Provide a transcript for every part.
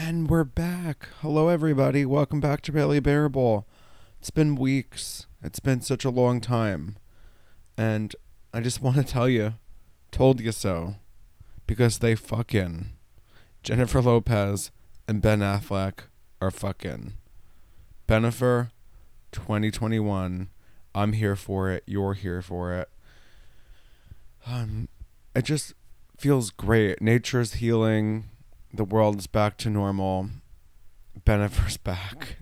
And we're back. Hello, everybody. Welcome back to Barely Bearable. It's been weeks. It's been such a long time. And I just want to tell you, told you so. Because they fucking. Jennifer Lopez and Ben Affleck are fucking. Bennifer 2021. I'm here for it. You're here for it. Um, it just feels great. Nature's healing. The world is back to normal. Bennifer's back.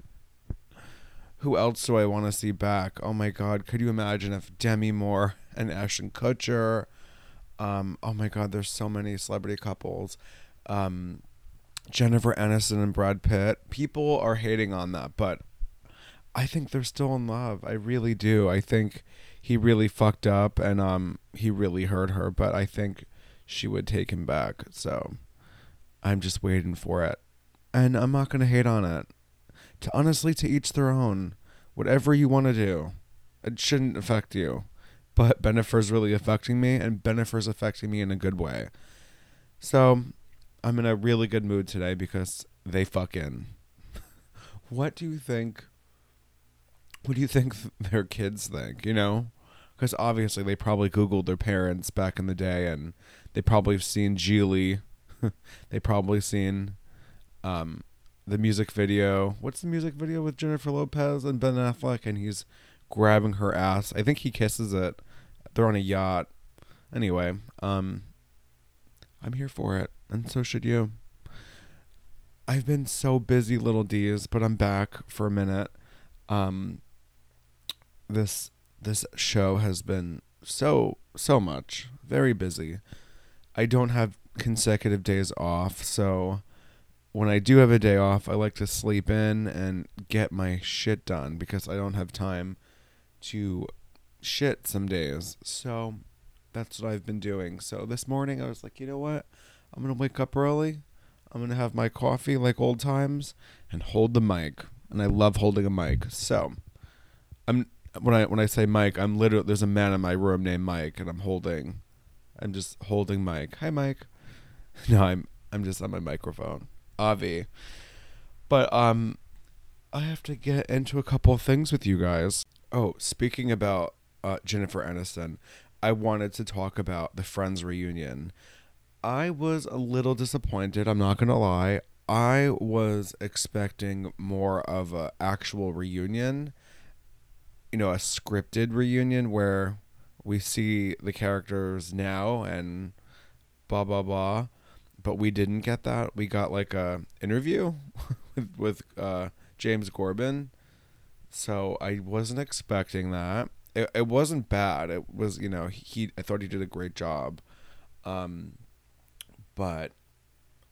Who else do I want to see back? Oh my god, could you imagine if Demi Moore and Ashton Kutcher? Um, oh my god, there's so many celebrity couples. Um, Jennifer Aniston and Brad Pitt. People are hating on that, but I think they're still in love. I really do. I think he really fucked up and um he really hurt her, but I think she would take him back. So I'm just waiting for it. And I'm not going to hate on it. To honestly to each their own. Whatever you want to do. It shouldn't affect you. But Bennifer's really affecting me and Bennifer's affecting me in a good way. So I'm in a really good mood today because they fucking. what do you think? What do you think their kids think? You know, because obviously they probably googled their parents back in the day, and they probably have seen Gigli. they probably seen um, the music video. What's the music video with Jennifer Lopez and Ben Affleck, and he's grabbing her ass. I think he kisses it. They're on a yacht. Anyway, um, I'm here for it and so should you. I've been so busy, little D's, but I'm back for a minute. Um, this this show has been so so much, very busy. I don't have consecutive days off, so when I do have a day off, I like to sleep in and get my shit done because I don't have time to shit some days. So that's what I've been doing. So this morning I was like, you know what? I'm gonna wake up early. I'm gonna have my coffee like old times and hold the mic. And I love holding a mic. So I'm when I when I say mic, I'm literally there's a man in my room named Mike and I'm holding I'm just holding Mike. Hi Mike. No, I'm I'm just on my microphone. Avi. But um I have to get into a couple of things with you guys. Oh, speaking about uh, Jennifer Aniston, I wanted to talk about the Friends reunion. I was a little disappointed. I'm not gonna lie. I was expecting more of a actual reunion, you know, a scripted reunion where we see the characters now and blah blah blah. But we didn't get that. We got like a interview with with uh, James Corden, so I wasn't expecting that. It it wasn't bad. It was you know he I thought he did a great job. Um, but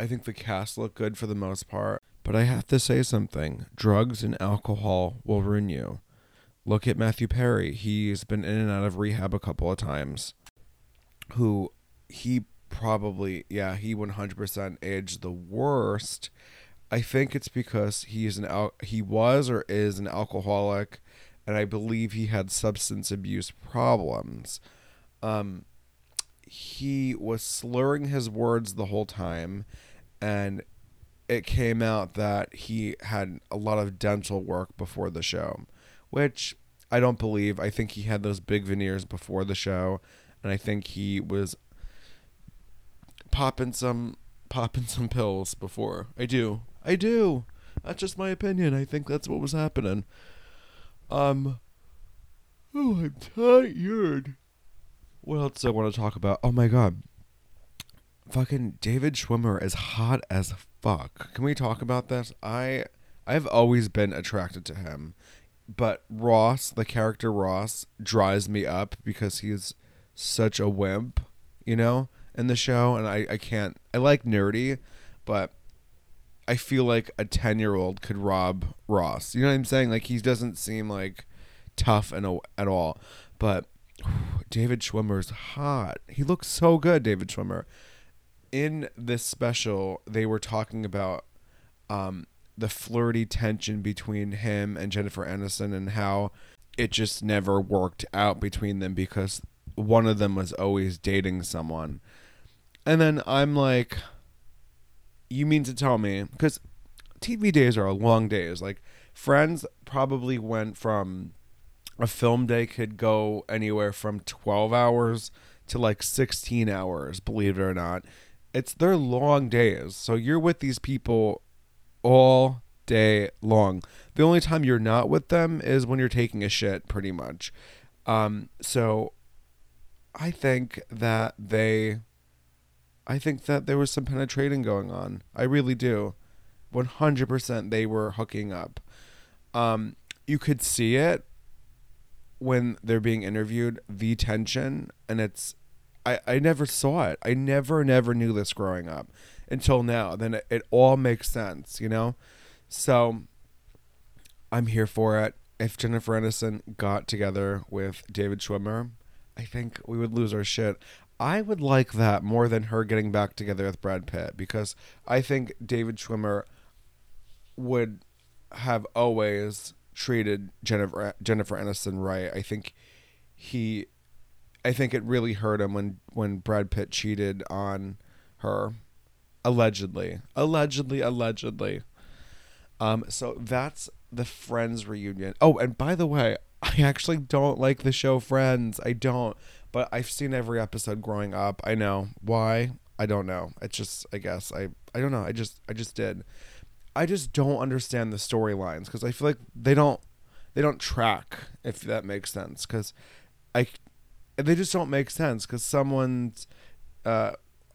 I think the cast looked good for the most part. But I have to say something drugs and alcohol will ruin you. Look at Matthew Perry. He's been in and out of rehab a couple of times. Who he probably, yeah, he 100% aged the worst. I think it's because he is an al- he was or is an alcoholic, and I believe he had substance abuse problems. Um, he was slurring his words the whole time and it came out that he had a lot of dental work before the show which i don't believe i think he had those big veneers before the show and i think he was popping some popping some pills before i do i do that's just my opinion i think that's what was happening um oh i'm tired what else do I want to talk about? Oh my god. Fucking David Schwimmer is hot as fuck. Can we talk about this? I I've always been attracted to him. But Ross, the character Ross, dries me up because he's such a wimp, you know, in the show. And I, I can't I like nerdy, but I feel like a ten year old could rob Ross. You know what I'm saying? Like he doesn't seem like tough and at all. But David Schwimmer's hot. He looks so good, David Schwimmer. In this special, they were talking about um, the flirty tension between him and Jennifer Aniston and how it just never worked out between them because one of them was always dating someone. And then I'm like, you mean to tell me? Because TV days are long days. Like Friends probably went from a film day could go anywhere from 12 hours to like 16 hours, believe it or not. It's their long days. So you're with these people all day long. The only time you're not with them is when you're taking a shit, pretty much. Um, so I think that they, I think that there was some penetrating going on. I really do. 100% they were hooking up. Um, you could see it when they're being interviewed, the tension, and it's, I, I never saw it. I never, never knew this growing up until now. Then it, it all makes sense, you know? So I'm here for it. If Jennifer Aniston got together with David Schwimmer, I think we would lose our shit. I would like that more than her getting back together with Brad Pitt because I think David Schwimmer would have always treated Jennifer Jennifer Aniston right. I think he I think it really hurt him when when Brad Pitt cheated on her allegedly. Allegedly, allegedly. Um so that's the Friends reunion. Oh, and by the way, I actually don't like the show Friends. I don't. But I've seen every episode growing up. I know. Why? I don't know. It's just I guess I I don't know. I just I just did. I just don't understand the storylines because I feel like they don't they don't track if that makes sense because I they just don't make sense because someone's uh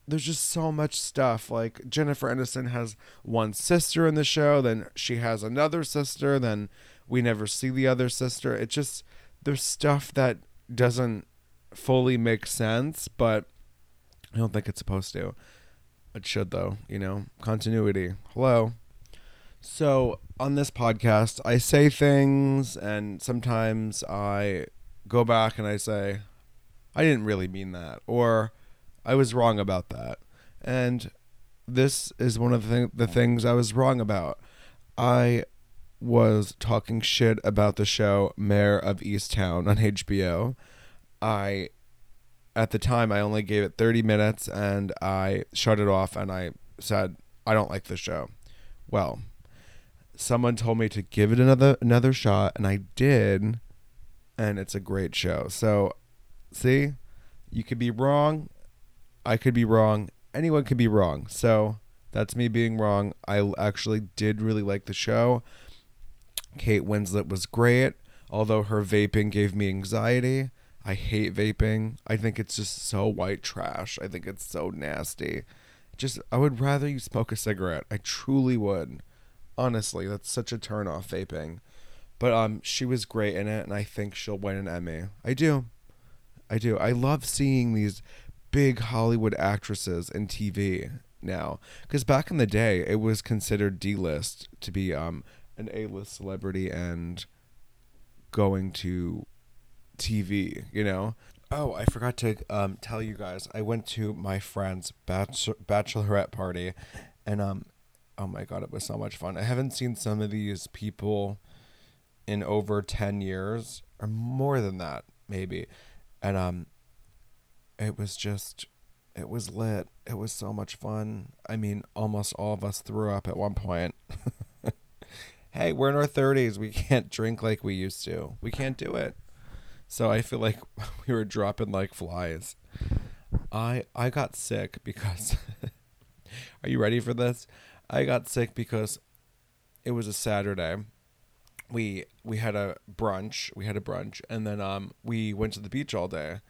there's just so much stuff like Jennifer Aniston has one sister in the show then she has another sister then we never see the other sister it just there's stuff that doesn't fully make sense but I don't think it's supposed to it should though you know continuity hello so, on this podcast, I say things and sometimes I go back and I say, I didn't really mean that, or I was wrong about that. And this is one of the, th- the things I was wrong about. I was talking shit about the show Mare of Easttown on HBO. I, at the time, I only gave it 30 minutes and I shut it off and I said, I don't like the show. Well, someone told me to give it another another shot and I did and it's a great show. So see, you could be wrong, I could be wrong, anyone could be wrong. So that's me being wrong. I actually did really like the show. Kate Winslet was great, although her vaping gave me anxiety. I hate vaping. I think it's just so white trash. I think it's so nasty. Just I would rather you smoke a cigarette. I truly would honestly, that's such a turn off vaping. But um, she was great in it, and I think she'll win an Emmy. I do, I do. I love seeing these big Hollywood actresses in TV now, because back in the day, it was considered D list to be um an A list celebrity and going to TV. You know. Oh, I forgot to um, tell you guys. I went to my friend's bachelor- bachelorette party, and um, oh my god, it was so much fun. I haven't seen some of these people in over 10 years or more than that, maybe. And um it was just it was lit. It was so much fun. I mean, almost all of us threw up at one point. hey, we're in our 30s. We can't drink like we used to. We can't do it. So I feel like we were dropping like flies. I I got sick because Are you ready for this? I got sick because it was a Saturday. We we had a brunch. We had a brunch, and then um we went to the beach all day,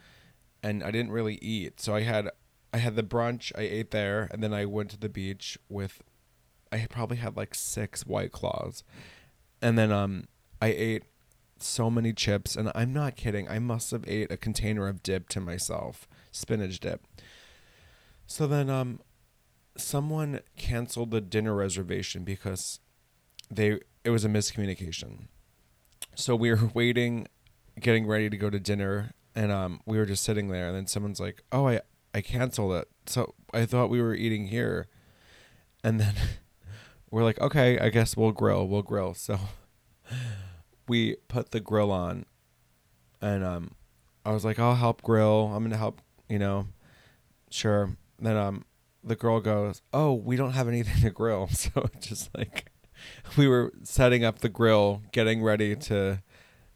and I didn't really eat. So I had I had the brunch. I ate there, and then I went to the beach with. I probably had like six white claws, and then um I ate so many chips, and I'm not kidding. I must have ate a container of dip to myself, spinach dip. So then um someone canceled the dinner reservation because they it was a miscommunication. So we were waiting, getting ready to go to dinner, and um, we were just sitting there, and then someone's like, "Oh, I I canceled it. So I thought we were eating here," and then we're like, "Okay, I guess we'll grill. We'll grill." So we put the grill on, and um, I was like, "I'll help grill. I'm gonna help." You know, sure. Then um, the girl goes, "Oh, we don't have anything to grill." So just like we were setting up the grill, getting ready to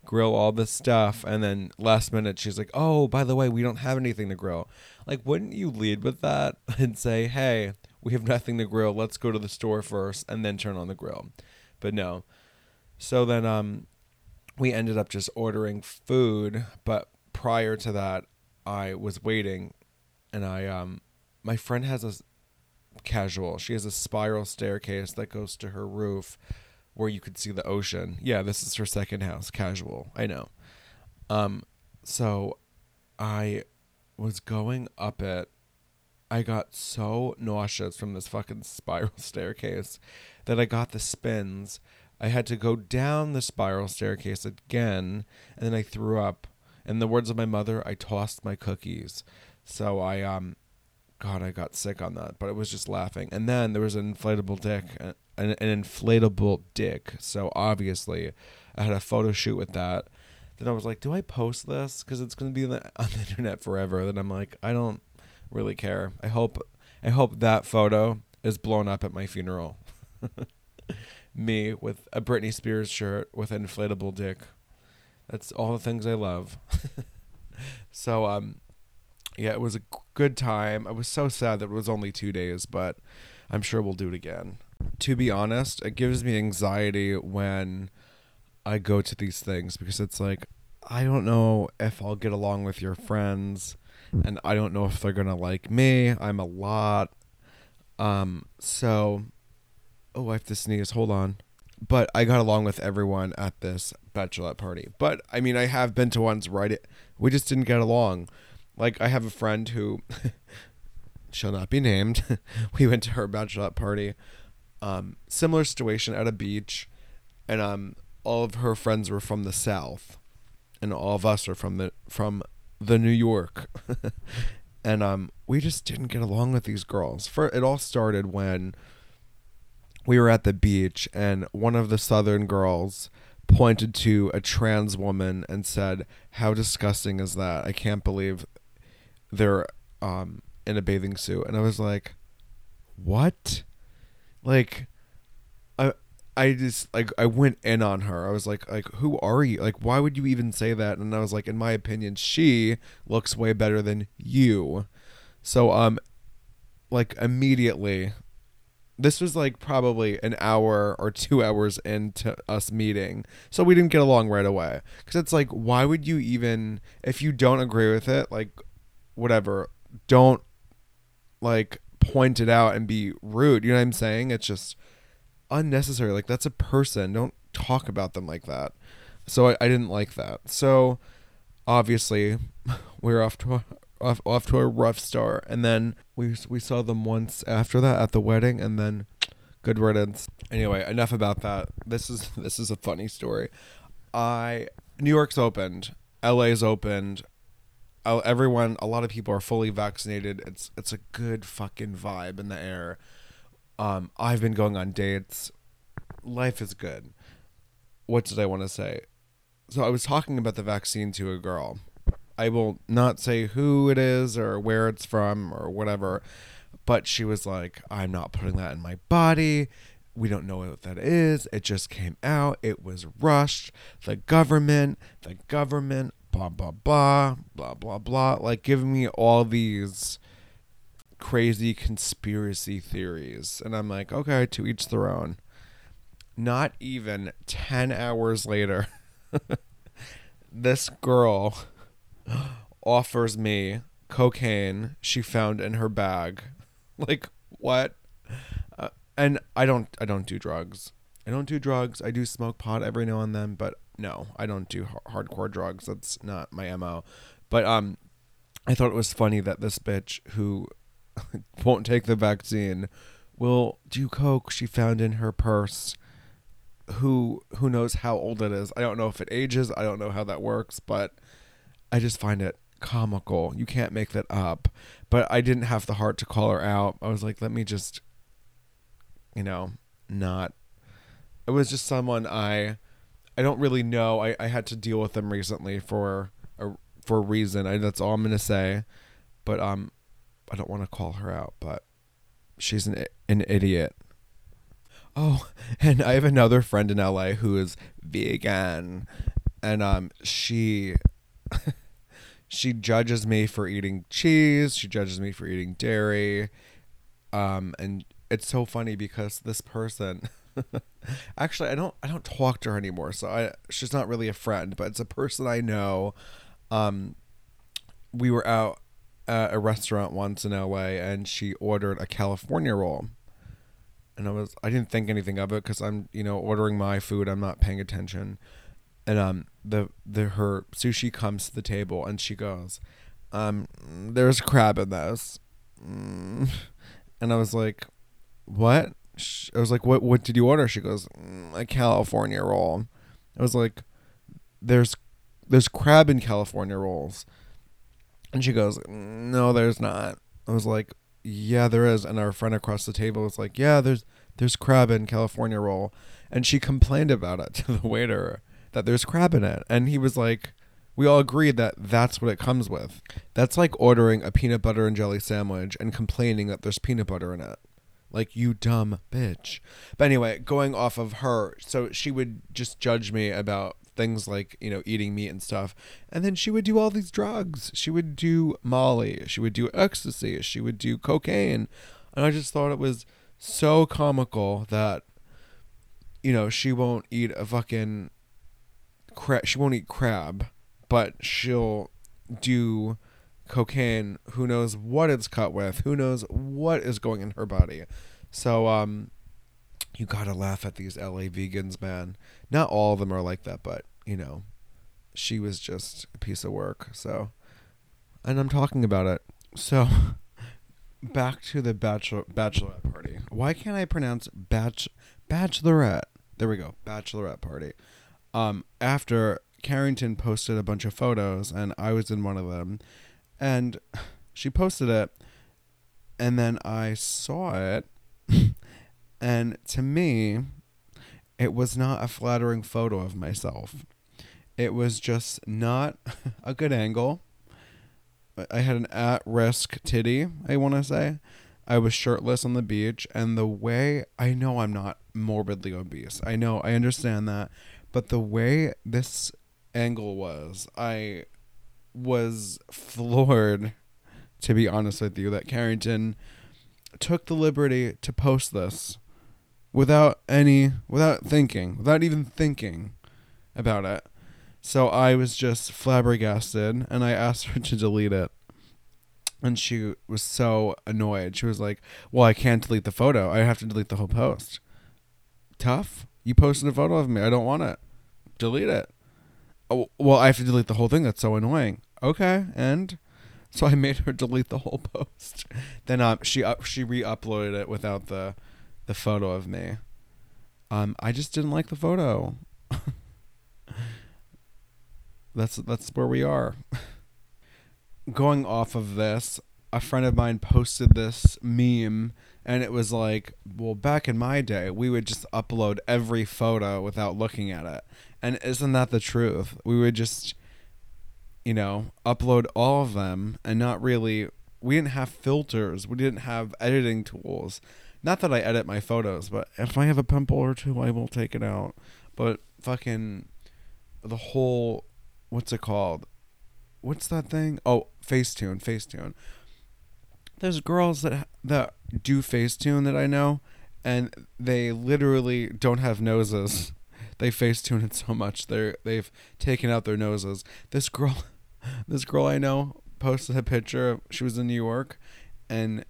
grill all this stuff, and then last minute she's like, "Oh, by the way, we don't have anything to grill." Like, wouldn't you lead with that and say, "Hey, we have nothing to grill. Let's go to the store first and then turn on the grill." But no. So then um we ended up just ordering food, but prior to that, I was waiting and I um my friend has a casual. She has a spiral staircase that goes to her roof where you could see the ocean. Yeah, this is her second house, casual. I know. Um so I was going up it. I got so nauseous from this fucking spiral staircase that I got the spins. I had to go down the spiral staircase again, and then I threw up. In the words of my mother, I tossed my cookies. So I um God, I got sick on that, but I was just laughing. And then there was an inflatable dick, an, an inflatable dick. So obviously, I had a photo shoot with that. Then I was like, do I post this? Because it's going to be on the, on the internet forever. Then I'm like, I don't really care. I hope, I hope that photo is blown up at my funeral. Me with a Britney Spears shirt with an inflatable dick. That's all the things I love. so um yeah, it was a good time. I was so sad that it was only two days, but I'm sure we'll do it again. To be honest, it gives me anxiety when I go to these things because it's like, I don't know if I'll get along with your friends and I don't know if they're going to like me. I'm a lot. Um, so, oh, I have to sneeze. Hold on. But I got along with everyone at this bachelorette party. But I mean, I have been to ones where we just didn't get along. Like I have a friend who shall not be named. we went to her bachelorette party. Um, similar situation at a beach, and um, all of her friends were from the south, and all of us are from the from the New York, and um, we just didn't get along with these girls. For it all started when we were at the beach, and one of the southern girls pointed to a trans woman and said, "How disgusting is that? I can't believe they're um in a bathing suit and I was like what like I I just like I went in on her. I was like like who are you? Like why would you even say that? And I was like in my opinion she looks way better than you. So um like immediately this was like probably an hour or 2 hours into us meeting. So we didn't get along right away cuz it's like why would you even if you don't agree with it like whatever, don't like point it out and be rude. You know what I'm saying? It's just unnecessary. Like that's a person. Don't talk about them like that. So I, I didn't like that. So obviously we are off to off off to a rough start, and then we we saw them once after that at the wedding, and then good riddance. Anyway, enough about that. This is this is a funny story. I New York's opened, LA's opened, everyone, a lot of people are fully vaccinated. It's it's a good fucking vibe in the air. Um, I've been going on dates. Life is good. What did I want to say? So I was talking about the vaccine to a girl. I will not say who it is or where it's from or whatever, but she was like, "I'm not putting that in my body." We don't know what that is. It just came out. It was rushed. The government, the government, blah blah blah blah blah blah like giving me all these crazy conspiracy theories and i'm like okay to each their own not even 10 hours later this girl offers me cocaine she found in her bag like what uh, and i don't i don't do drugs i don't do drugs i do smoke pot every now and then but no, I don't do hardcore drugs. That's not my mo. But um, I thought it was funny that this bitch who won't take the vaccine will do coke she found in her purse. Who who knows how old it is? I don't know if it ages. I don't know how that works, but I just find it comical. You can't make that up. But I didn't have the heart to call her out. I was like, let me just, you know, not. It was just someone I I don't really know. I, I had to deal with them recently for a for a reason. I, that's all I'm gonna say. But um, I don't want to call her out. But she's an an idiot. Oh, And I have another friend in LA who is vegan, and um, she she judges me for eating cheese. She judges me for eating dairy, um, and it's so funny because this person. actually, I don't I don't talk to her anymore, so I she's not really a friend, but it's a person I know. Um, we were out at a restaurant once in LA, and she ordered a California roll and I was I didn't think anything of it because I'm you know ordering my food I'm not paying attention, and um the the her sushi comes to the table and she goes, um there's crab in this, mm. and I was like, what? I was like, what what did you order? She goes, mm, a California roll. I was like, there's there's crab in California rolls, and she goes, no, there's not. I was like, yeah, there is. And our friend across the table was like, yeah, there's there's crab in California roll, and she complained about it to the waiter that there's crab in it, and he was like, we all agreed that that's what it comes with. That's like ordering a peanut butter and jelly sandwich and complaining that there's peanut butter in it. Like, you dumb bitch. But anyway, going off of her, so she would just judge me about things like you know eating meat and stuff and then she would do all these drugs she would do molly she would do ecstasy she would do cocaine and i just thought it was so comical that you know she won't eat a fucking she won't eat crab but she'll do cocaine who knows what it's cut with who knows what is going in her body so um you gotta laugh at these LA vegans, man. Not all of them are like that, but you know, she was just a piece of work. So, and I'm talking about it. So, back to the bachelor bachelorette party. Why can't I pronounce batch bachelorette? There we go, bachelorette party. Um, after Carrington posted a bunch of photos, and I was in one of them, and she posted it, and then I saw it and to me, it was not a flattering photo of myself. It was just not a good angle. I had an at risk titty, I want to say. I was shirtless on the beach, and the way I know I'm not morbidly obese, I know, I understand that, but the way this angle was, I was floored, to be honest with you, that Carrington took the liberty to post this without any without thinking, without even thinking about it. So I was just flabbergasted and I asked her to delete it. And she was so annoyed. She was like, "Well, I can't delete the photo. I have to delete the whole post." Tough. You posted a photo of me. I don't want it. Delete it. Oh, well, I have to delete the whole thing. That's so annoying. Okay, and so I made her delete the whole post. Then um, she up she re-uploaded it without the the photo of me. Um, I just didn't like the photo. that's that's where we are. Going off of this, a friend of mine posted this meme and it was like, well, back in my day, we would just upload every photo without looking at it. And isn't that the truth? We would just you know, upload all of them and not really we didn't have filters, we didn't have editing tools. Not that I edit my photos, but if I have a pimple or two, I will take it out. But fucking the whole what's it called? What's that thing? Oh, Facetune, Facetune. There's girls that that do Facetune that I know, and they literally don't have noses. They Facetune it so much they they've taken out their noses. This girl, this girl I know posted a picture. She was in New York, and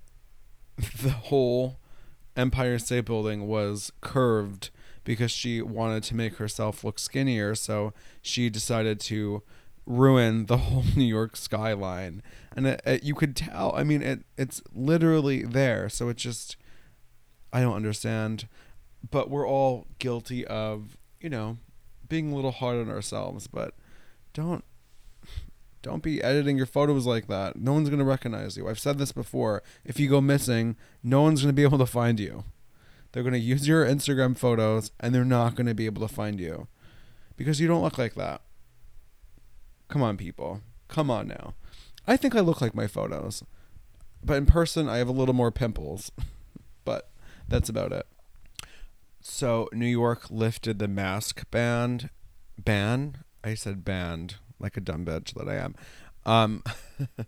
the whole Empire State Building was curved because she wanted to make herself look skinnier. So she decided to ruin the whole New York skyline, and it, it, you could tell. I mean, it it's literally there. So it just, I don't understand, but we're all guilty of you know being a little hard on ourselves. But don't don't be editing your photos like that. No one's going to recognize you. I've said this before. If you go missing, no one's going to be able to find you. They're going to use your Instagram photos and they're not going to be able to find you because you don't look like that. Come on, people. Come on now. I think I look like my photos, but in person, I have a little more pimples. but that's about it. So New York lifted the mask ban. Ban? I said banned like a dumb bitch that I am. Um,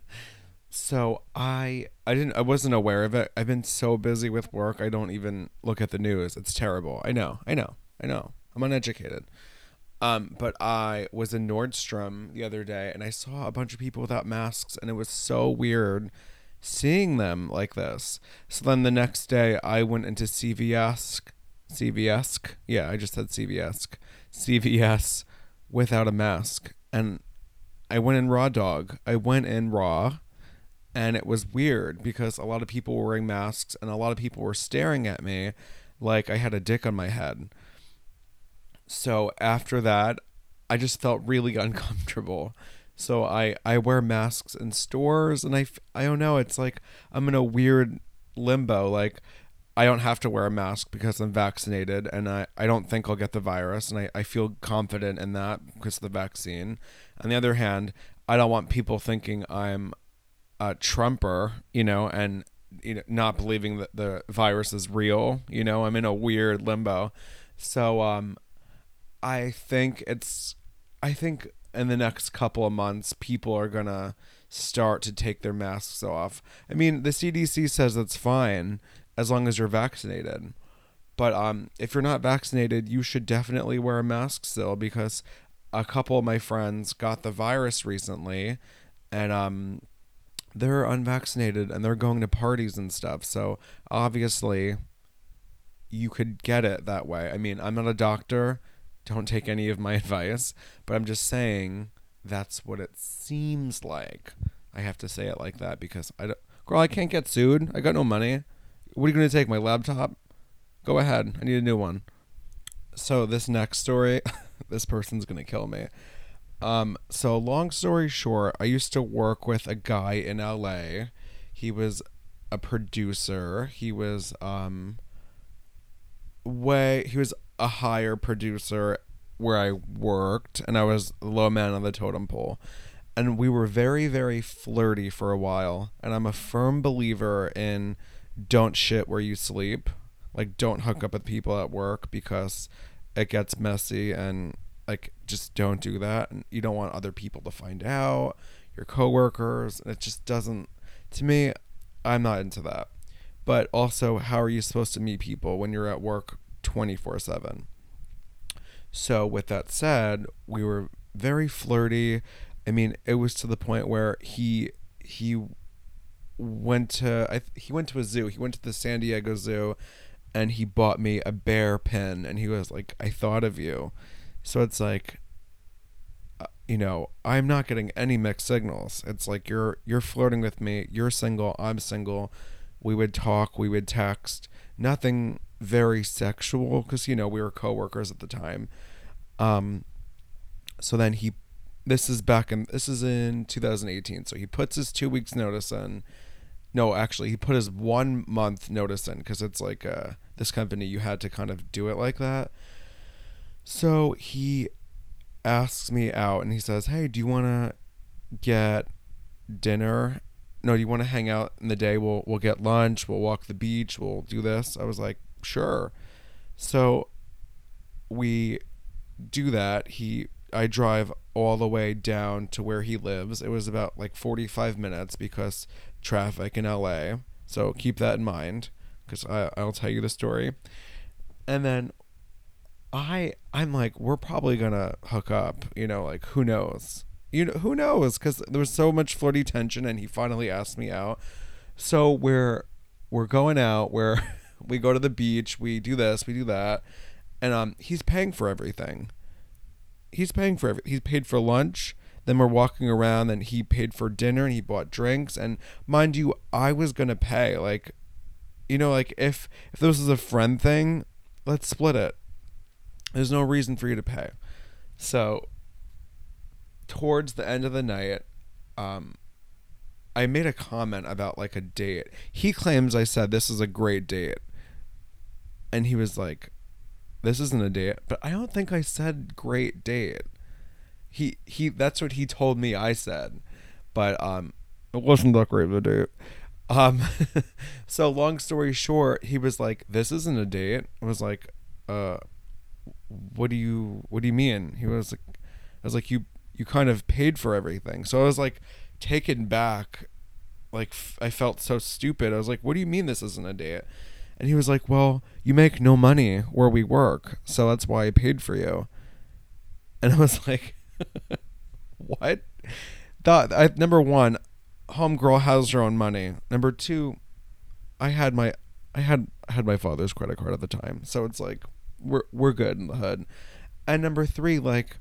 so I I didn't I wasn't aware of it. I've been so busy with work I don't even look at the news. It's terrible. I know. I know. I know. I'm uneducated. Um, but I was in Nordstrom the other day and I saw a bunch of people without masks and it was so weird seeing them like this. So then the next day I went into CVS CVS. Yeah, I just said CVS. CVS without a mask and I went in raw dog. I went in raw and it was weird because a lot of people were wearing masks and a lot of people were staring at me like I had a dick on my head. So after that, I just felt really uncomfortable. So I I wear masks in stores and I I don't know, it's like I'm in a weird limbo like I don't have to wear a mask because I'm vaccinated and I, I don't think I'll get the virus and I, I feel confident in that because of the vaccine. On the other hand, I don't want people thinking I'm a Trumper, you know, and you know, not believing that the virus is real. You know, I'm in a weird limbo. So um I think it's I think in the next couple of months people are gonna start to take their masks off. I mean, the CDC says that's fine as long as you're vaccinated. But um, if you're not vaccinated, you should definitely wear a mask still because a couple of my friends got the virus recently, and um, they're unvaccinated and they're going to parties and stuff. So obviously, you could get it that way. I mean, I'm not a doctor. Don't take any of my advice, but I'm just saying that's what it seems like. I have to say it like that because I don't, girl, I can't get sued. I got no money. What are you going to take? My laptop? Go ahead. I need a new one. So, this next story, this person's going to kill me. Um, so, long story short, I used to work with a guy in LA. He was a producer. He was, um, way, he was a higher producer where I worked, and I was low man on the totem pole. And we were very, very flirty for a while. And I'm a firm believer in don't shit where you sleep. Like don't hook up with people at work because it gets messy and like just don't do that. And you don't want other people to find out, your coworkers. And it just doesn't to me, I'm not into that. But also how are you supposed to meet people when you're at work 24/7? So with that said, we were very flirty. I mean, it was to the point where he he went to I, he went to a zoo. He went to the San Diego Zoo, and he bought me a bear pin. And he was like, "I thought of you." So it's like, uh, you know, I'm not getting any mixed signals. It's like you're you're flirting with me. You're single. I'm single. We would talk. We would text. Nothing very sexual because you know we were coworkers at the time. Um. So then he this is back in this is in 2018 so he puts his two weeks notice in no, actually, he put his one month notice in because it's like uh, this company, you had to kind of do it like that. So he asks me out and he says, Hey, do you want to get dinner? No, do you want to hang out in the day? We'll, we'll get lunch, we'll walk the beach, we'll do this. I was like, Sure. So we do that. He I drive all the way down to where he lives. It was about like 45 minutes because traffic in LA. So keep that in mind because I'll tell you the story. And then I I'm like we're probably gonna hook up. You know, like who knows? You know who knows? Because there was so much flirty tension, and he finally asked me out. So we're we're going out. Where we go to the beach. We do this. We do that. And um, he's paying for everything. He's paying for everything. He's paid for lunch then we're walking around and he paid for dinner and he bought drinks and mind you i was gonna pay like you know like if if this is a friend thing let's split it there's no reason for you to pay so towards the end of the night um i made a comment about like a date he claims i said this is a great date and he was like this isn't a date but i don't think i said great date he he that's what he told me I said. But um it wasn't that great of a date. Um so long story short, he was like, This isn't a date. I was like, uh, what do you what do you mean? He was like, I was like, you you kind of paid for everything. So I was like taken back, like f- I felt so stupid. I was like, what do you mean this isn't a date? And he was like, well, you make no money where we work, so that's why I paid for you. And I was like, what? That I, number one, homegirl has her own money. Number two, I had my I had had my father's credit card at the time, so it's like we're we're good in the hood. And number three, like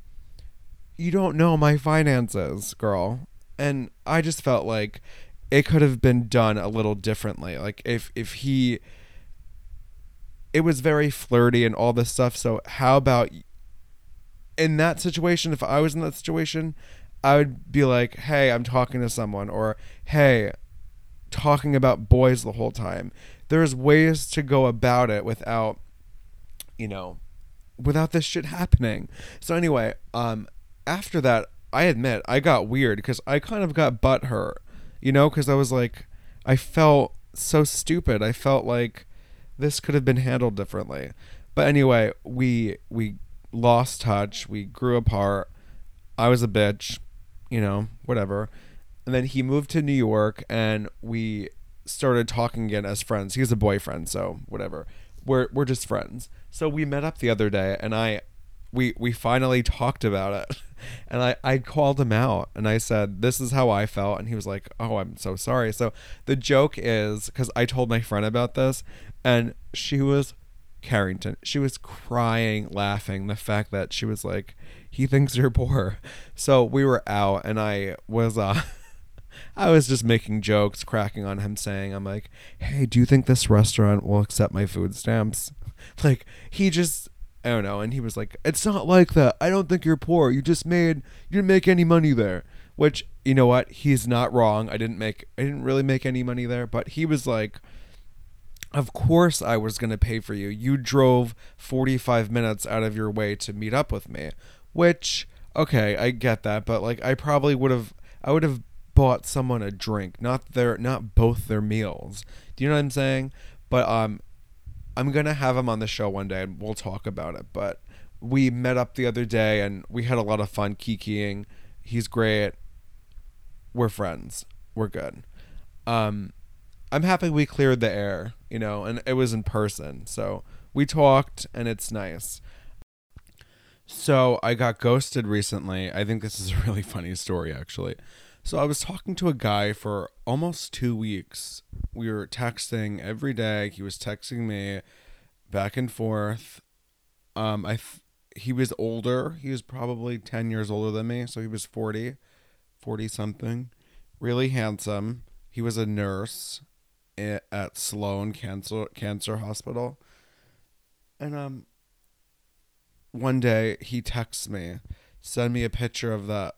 you don't know my finances, girl. And I just felt like it could have been done a little differently. Like if if he it was very flirty and all this stuff. So how about in that situation, if I was in that situation, I would be like, "Hey, I'm talking to someone," or "Hey, talking about boys the whole time." There's ways to go about it without, you know, without this shit happening. So anyway, um, after that, I admit I got weird because I kind of got butt hurt, you know, because I was like, I felt so stupid. I felt like this could have been handled differently. But anyway, we we lost touch. We grew apart. I was a bitch, you know, whatever. And then he moved to New York and we started talking again as friends. He was a boyfriend, so whatever. We're we're just friends. So we met up the other day and I we we finally talked about it. And I I called him out and I said, "This is how I felt." And he was like, "Oh, I'm so sorry." So the joke is cuz I told my friend about this and she was Carrington. She was crying, laughing. The fact that she was like, he thinks you're poor. So we were out, and I was, uh, I was just making jokes, cracking on him, saying, I'm like, hey, do you think this restaurant will accept my food stamps? Like, he just, I don't know. And he was like, it's not like that. I don't think you're poor. You just made, you didn't make any money there. Which, you know what? He's not wrong. I didn't make, I didn't really make any money there, but he was like, of course I was going to pay for you. You drove 45 minutes out of your way to meet up with me, which okay, I get that, but like I probably would have I would have bought someone a drink, not their not both their meals. Do you know what I'm saying? But um I'm to have him on the show one day and we'll talk about it, but we met up the other day and we had a lot of fun kikiing. He's great. We're friends. We're good. Um I'm happy we cleared the air, you know, and it was in person. So we talked and it's nice. So I got ghosted recently. I think this is a really funny story, actually. So I was talking to a guy for almost two weeks. We were texting every day. He was texting me back and forth. Um, I th- he was older. He was probably 10 years older than me. So he was 40, 40 something. Really handsome. He was a nurse at Sloan Cancer Cancer Hospital. And um one day he texts me, send me a picture of that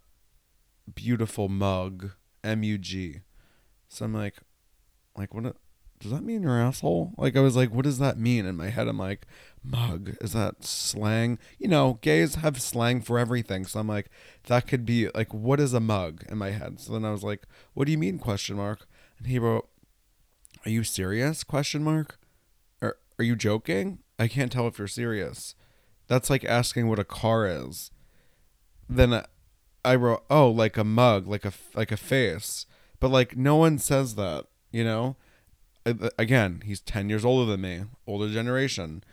beautiful mug, M U G. So I'm like like what does that mean your asshole? Like I was like, what does that mean? In my head I'm like, mug, is that slang? You know, gays have slang for everything. So I'm like, that could be like what is a mug in my head? So then I was like, what do you mean question mark? And he wrote are you serious? Question mark. Are are you joking? I can't tell if you're serious. That's like asking what a car is. Then uh, I wrote, "Oh, like a mug, like a like a face." But like no one says that, you know? Again, he's 10 years older than me, older generation.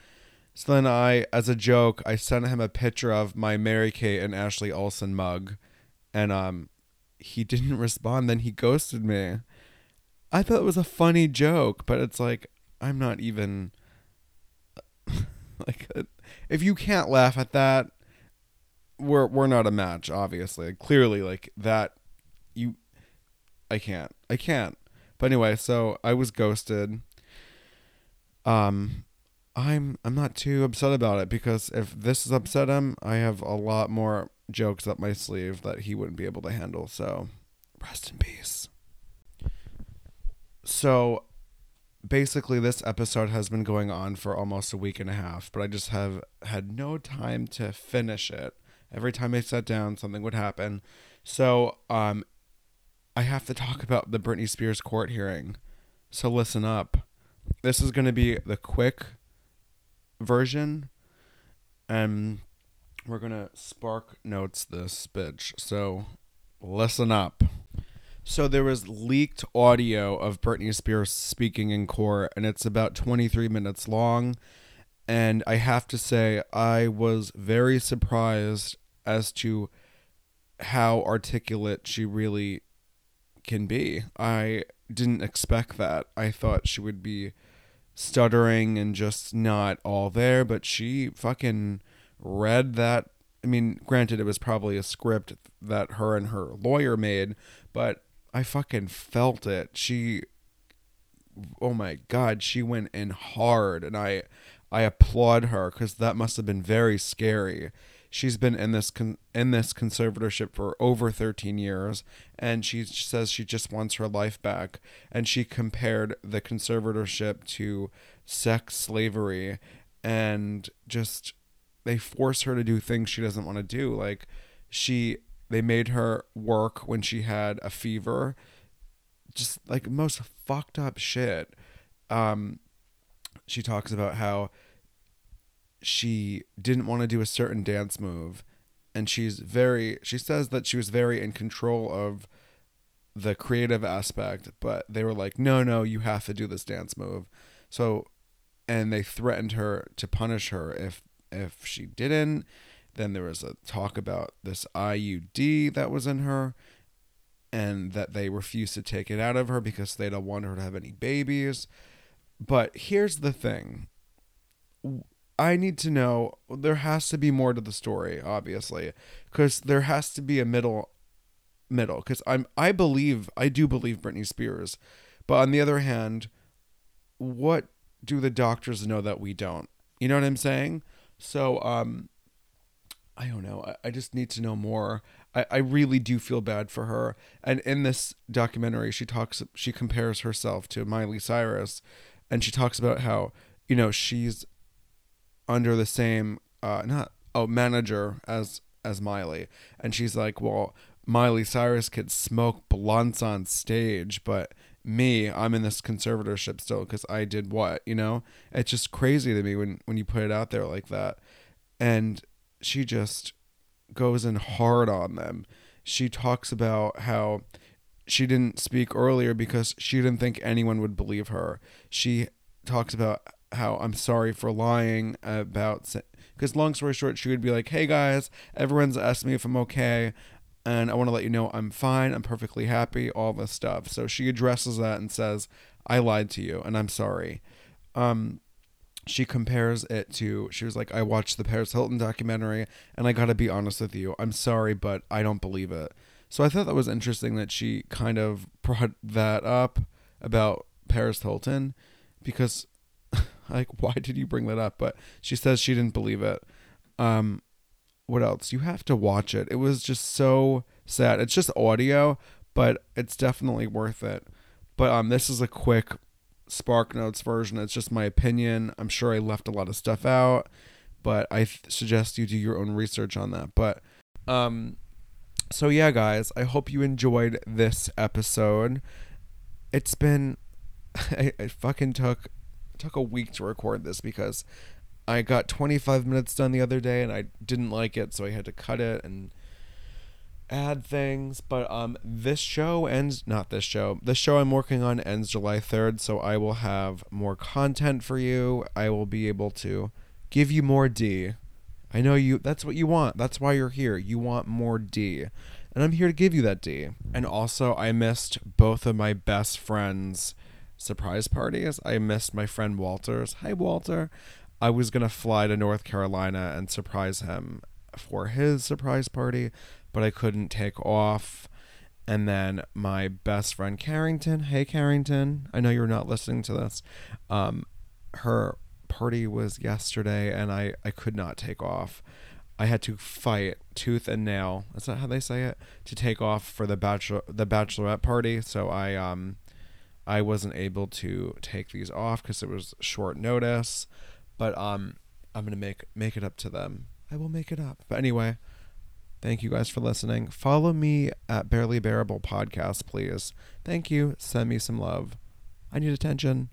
So then I as a joke, I sent him a picture of my Mary Kate and Ashley Olsen mug and um he didn't respond, then he ghosted me. I thought it was a funny joke, but it's like I'm not even like if you can't laugh at that, we're we're not a match. Obviously, clearly, like that, you, I can't, I can't. But anyway, so I was ghosted. Um, I'm I'm not too upset about it because if this is upset him, I have a lot more jokes up my sleeve that he wouldn't be able to handle. So, rest in peace. So basically this episode has been going on for almost a week and a half, but I just have had no time to finish it. Every time I sat down, something would happen. So, um I have to talk about the Britney Spears court hearing. So listen up. This is going to be the quick version and we're gonna spark notes this bitch. So listen up. So there was leaked audio of Britney Spears speaking in court, and it's about 23 minutes long. And I have to say, I was very surprised as to how articulate she really can be. I didn't expect that. I thought she would be stuttering and just not all there, but she fucking read that. I mean, granted, it was probably a script that her and her lawyer made, but I fucking felt it. She, oh my god, she went in hard, and I, I applaud her because that must have been very scary. She's been in this con- in this conservatorship for over 13 years, and she says she just wants her life back. And she compared the conservatorship to sex slavery, and just they force her to do things she doesn't want to do. Like she, they made her work when she had a fever, just like most fucked up shit. Um, she talks about how she didn't want to do a certain dance move and she's very she says that she was very in control of the creative aspect but they were like no no you have to do this dance move. So and they threatened her to punish her if if she didn't. Then there was a talk about this IUD that was in her and that they refused to take it out of her because they don't want her to have any babies. But here's the thing I need to know. There has to be more to the story, obviously, because there has to be a middle, middle. Because I'm, I believe, I do believe Britney Spears, but on the other hand, what do the doctors know that we don't? You know what I'm saying? So, um, I don't know. I, I just need to know more. I, I really do feel bad for her. And in this documentary, she talks, she compares herself to Miley Cyrus, and she talks about how you know she's under the same uh not oh manager as as Miley. And she's like well Miley Cyrus could smoke blunts on stage but me I'm in this conservatorship still because I did what you know? It's just crazy to me when when you put it out there like that. And she just goes in hard on them. She talks about how she didn't speak earlier because she didn't think anyone would believe her. She talks about how I'm sorry for lying about because long story short, she would be like, "Hey guys, everyone's asked me if I'm okay, and I want to let you know I'm fine. I'm perfectly happy. All this stuff." So she addresses that and says, "I lied to you, and I'm sorry." Um, she compares it to she was like, "I watched the Paris Hilton documentary, and I got to be honest with you. I'm sorry, but I don't believe it." So I thought that was interesting that she kind of brought that up about Paris Hilton because like, why did you bring that up? But she says she didn't believe it. Um, what else? You have to watch it. It was just so sad. It's just audio, but it's definitely worth it. But um, this is a quick Spark Notes version. It's just my opinion. I'm sure I left a lot of stuff out, but I th- suggest you do your own research on that. But um, so yeah, guys, I hope you enjoyed this episode. It's been, I, I fucking took took a week to record this because I got 25 minutes done the other day and I didn't like it, so I had to cut it and add things. But um, this show ends not this show. The show I'm working on ends July 3rd, so I will have more content for you. I will be able to give you more D. I know you. That's what you want. That's why you're here. You want more D. And I'm here to give you that D. And also, I missed both of my best friends' surprise parties. I missed my friend Walter's. Hi, Walter. I was going to fly to North Carolina and surprise him for his surprise party, but I couldn't take off. And then my best friend Carrington, hey Carrington, I know you're not listening to this. Um, her party was yesterday, and I I could not take off. I had to fight tooth and nail. Is that how they say it? To take off for the bachelor the bachelorette party. So I um I wasn't able to take these off because it was short notice, but um, I'm gonna make make it up to them. I will make it up. But anyway, thank you guys for listening. Follow me at Barely Bearable Podcast, please. Thank you. Send me some love. I need attention.